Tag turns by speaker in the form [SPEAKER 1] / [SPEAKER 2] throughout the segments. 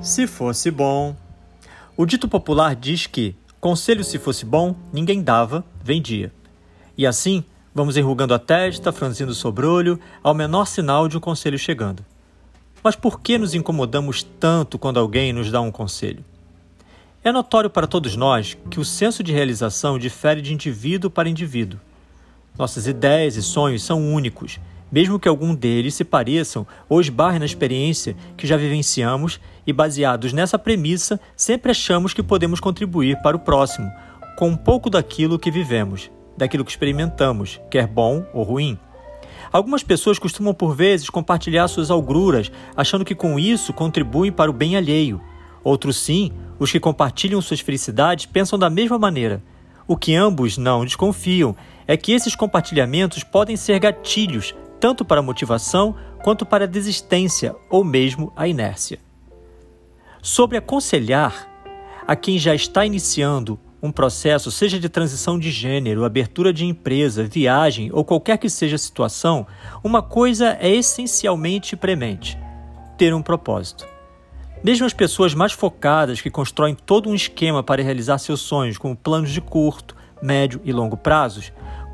[SPEAKER 1] Se fosse bom. O dito popular diz que conselho se fosse bom, ninguém dava, vendia. E assim, vamos enrugando a testa, franzindo o sobrolho, ao menor sinal de um conselho chegando. Mas por que nos incomodamos tanto quando alguém nos dá um conselho? É notório para todos nós que o senso de realização difere de indivíduo para indivíduo. Nossas ideias e sonhos são únicos mesmo que algum deles se pareçam ou esbarrem na experiência que já vivenciamos e, baseados nessa premissa, sempre achamos que podemos contribuir para o próximo com um pouco daquilo que vivemos, daquilo que experimentamos, quer bom ou ruim. Algumas pessoas costumam, por vezes, compartilhar suas algruras, achando que com isso contribuem para o bem alheio. Outros, sim, os que compartilham suas felicidades, pensam da mesma maneira. O que ambos não desconfiam é que esses compartilhamentos podem ser gatilhos tanto para a motivação quanto para a desistência ou mesmo a inércia. Sobre aconselhar a quem já está iniciando um processo, seja de transição de gênero, abertura de empresa, viagem ou qualquer que seja a situação, uma coisa é essencialmente premente: ter um propósito. Mesmo as pessoas mais focadas que constroem todo um esquema para realizar seus sonhos, como planos de curto, médio e longo prazos,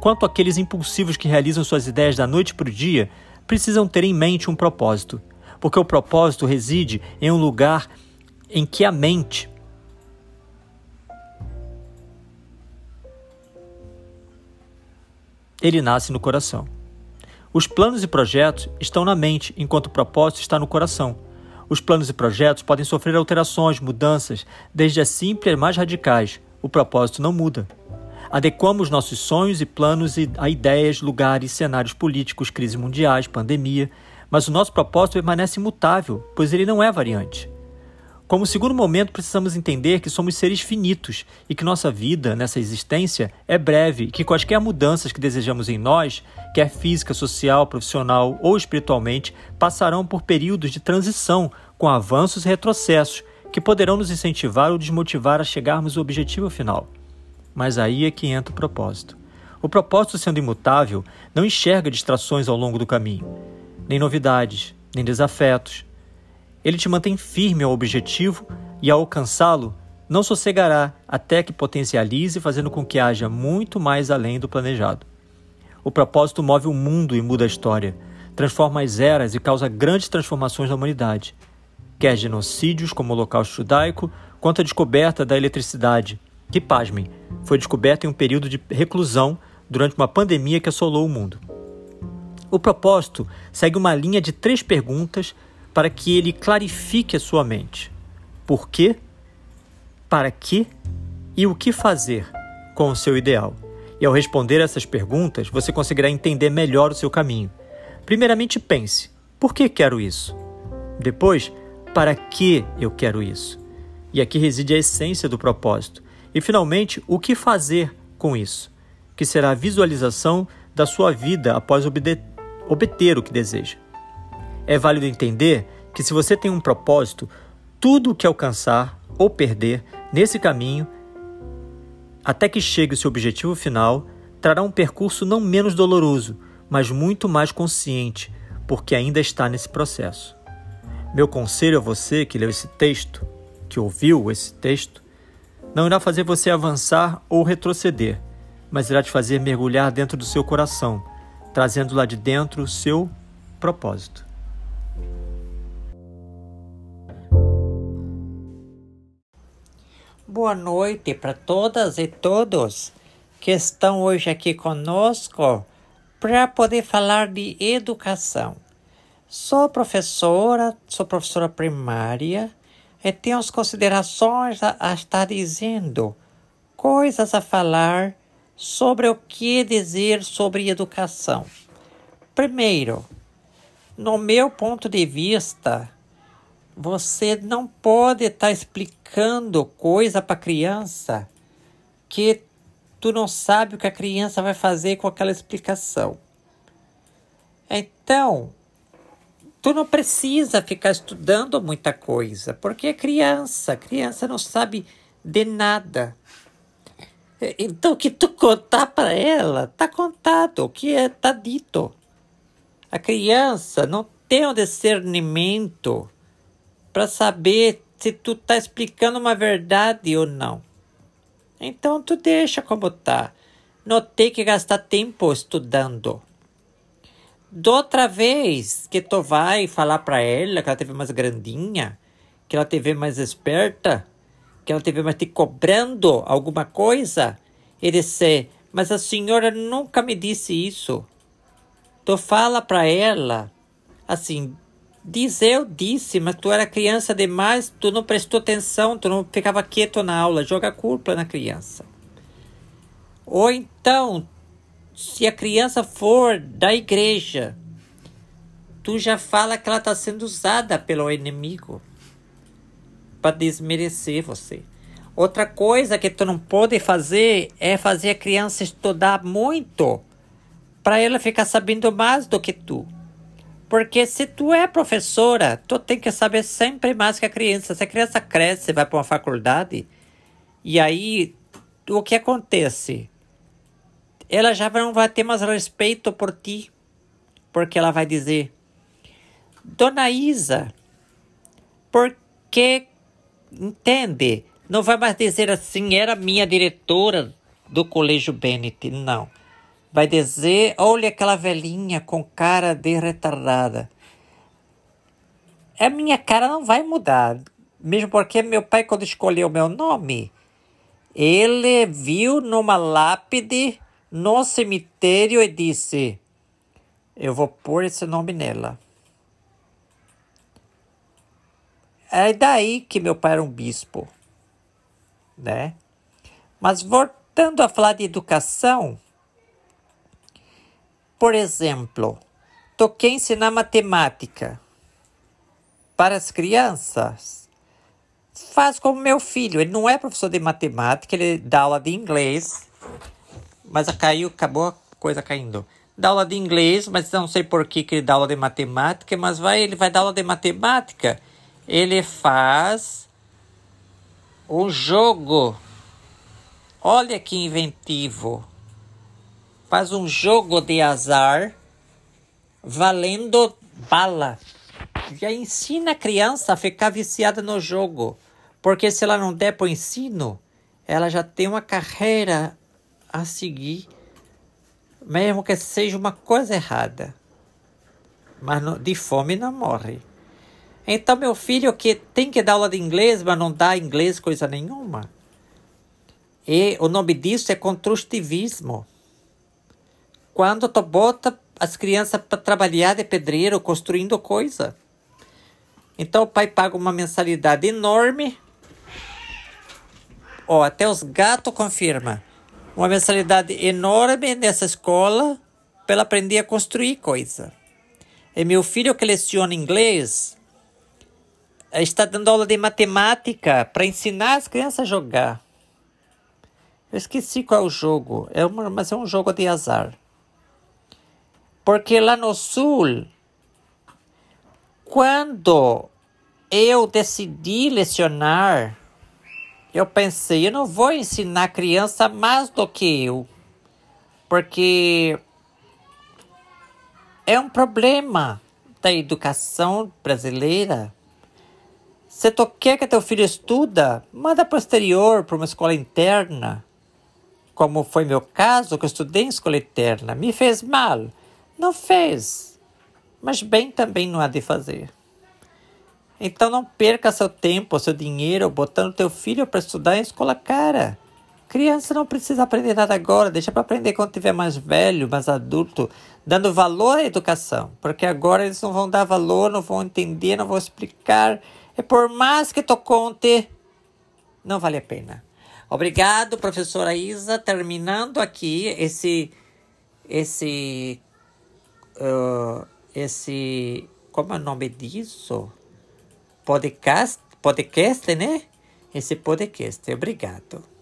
[SPEAKER 1] quanto aqueles impulsivos que realizam suas ideias da noite para o dia, precisam ter em mente um propósito, porque o propósito reside em um lugar em que a mente ele nasce no coração. Os planos e projetos estão na mente, enquanto o propósito está no coração. Os planos e projetos podem sofrer alterações, mudanças, desde as simples às mais radicais. O propósito não muda. Adequamos nossos sonhos e planos a ideias, lugares, cenários políticos, crises mundiais, pandemia, mas o nosso propósito permanece imutável, pois ele não é variante. Como segundo momento, precisamos entender que somos seres finitos e que nossa vida nessa existência é breve e que quaisquer mudanças que desejamos em nós, quer física, social, profissional ou espiritualmente, passarão por períodos de transição com avanços e retrocessos que poderão nos incentivar ou desmotivar a chegarmos ao objetivo final. Mas aí é que entra o propósito. O propósito, sendo imutável, não enxerga distrações ao longo do caminho, nem novidades, nem desafetos. Ele te mantém firme ao objetivo e, ao alcançá-lo, não sossegará até que potencialize, fazendo com que haja muito mais além do planejado. O propósito move o mundo e muda a história, transforma as eras e causa grandes transformações na humanidade, quer genocídios como o Holocausto Judaico, quanto a descoberta da eletricidade, que, pasmem, foi descoberto em um período de reclusão durante uma pandemia que assolou o mundo. O propósito segue uma linha de três perguntas para que ele clarifique a sua mente: por quê, para quê e o que fazer com o seu ideal. E ao responder essas perguntas, você conseguirá entender melhor o seu caminho. Primeiramente, pense: por que quero isso? Depois, para que eu quero isso? E aqui reside a essência do propósito. E, finalmente, o que fazer com isso? Que será a visualização da sua vida após obter o que deseja. É válido entender que, se você tem um propósito, tudo o que alcançar ou perder nesse caminho, até que chegue o seu objetivo final, trará um percurso não menos doloroso, mas muito mais consciente, porque ainda está nesse processo. Meu conselho a você que leu esse texto, que ouviu esse texto, não irá fazer você avançar ou retroceder, mas irá te fazer mergulhar dentro do seu coração, trazendo lá de dentro o seu propósito.
[SPEAKER 2] Boa noite para todas e todos que estão hoje aqui conosco para poder falar de educação. Sou professora, sou professora primária e tenho as considerações a, a estar dizendo, coisas a falar sobre o que dizer sobre educação. Primeiro, no meu ponto de vista, você não pode estar tá explicando coisa para criança que tu não sabe o que a criança vai fazer com aquela explicação. Então, tu não precisa ficar estudando muita coisa, porque é criança, criança não sabe de nada. Então, o que tu contar para ela, tá contado, o que é, tá dito. A criança não tem o discernimento para saber se tu tá explicando uma verdade ou não. Então tu deixa como tá. Não tem que gastar tempo estudando. Da outra vez que tu vai falar para ela que ela teve mais grandinha, que ela teve mais esperta, que ela teve mais te cobrando alguma coisa, ele disse, mas a senhora nunca me disse isso. Tu fala para ela, assim, diz eu disse, mas tu era criança demais, tu não prestou atenção, tu não ficava quieto na aula, joga culpa na criança. Ou então, se a criança for da igreja, tu já fala que ela está sendo usada pelo inimigo para desmerecer você. Outra coisa que tu não pode fazer é fazer a criança estudar muito para ela ficar sabendo mais do que tu. Porque se tu é professora, tu tem que saber sempre mais que a criança. Se a criança cresce, vai para uma faculdade, e aí o que acontece? Ela já não vai ter mais respeito por ti, porque ela vai dizer: Dona Isa, porque entende? Não vai mais dizer assim, era minha diretora do Colégio Bennett. Não. Vai dizer, olha aquela velhinha com cara de retardada. A minha cara não vai mudar. Mesmo porque meu pai, quando escolheu meu nome, ele viu numa lápide no cemitério e disse: Eu vou pôr esse nome nela. É daí que meu pai era um bispo, né? Mas voltando a falar de educação, por exemplo, tu quer ensinar matemática para as crianças? Faz como meu filho, ele não é professor de matemática, ele dá aula de inglês, mas caiu, acabou a coisa caindo. Dá aula de inglês, mas não sei por que, que ele dá aula de matemática, mas vai, ele vai dar aula de matemática ele faz um jogo. Olha que inventivo. Faz um jogo de azar valendo bala. Já ensina a criança a ficar viciada no jogo. Porque se ela não der para o ensino, ela já tem uma carreira a seguir, mesmo que seja uma coisa errada. Mas de fome não morre. Então, meu filho que tem que dar aula de inglês, mas não dá inglês coisa nenhuma. E o nome disso é construtivismo. Quando tu bota as crianças para trabalhar de pedreiro, construindo coisa. Então o pai paga uma mensalidade enorme. Ó, até os gatos confirmam. Uma mensalidade enorme nessa escola para aprender a construir coisa. E meu filho que leciona inglês, está dando aula de matemática para ensinar as crianças a jogar. Eu esqueci qual é o jogo, é uma, mas é um jogo de azar. Porque lá no sul, quando eu decidi lecionar, eu pensei, eu não vou ensinar a criança mais do que eu. Porque é um problema da educação brasileira se tu quer que teu filho estuda, manda para o exterior, para uma escola interna. Como foi meu caso, que eu estudei em escola interna. Me fez mal? Não fez. Mas bem também não há de fazer. Então não perca seu tempo, seu dinheiro botando teu filho para estudar em escola cara. Criança não precisa aprender nada agora, deixa para aprender quando tiver mais velho, mais adulto, dando valor à educação, porque agora eles não vão dar valor, não vão entender, não vão explicar e por mais que tu conte, não vale a pena. Obrigado, professora Isa. Terminando aqui esse esse uh, esse como é o nome disso? Podcast, podcast, né? Esse podcast. Obrigado.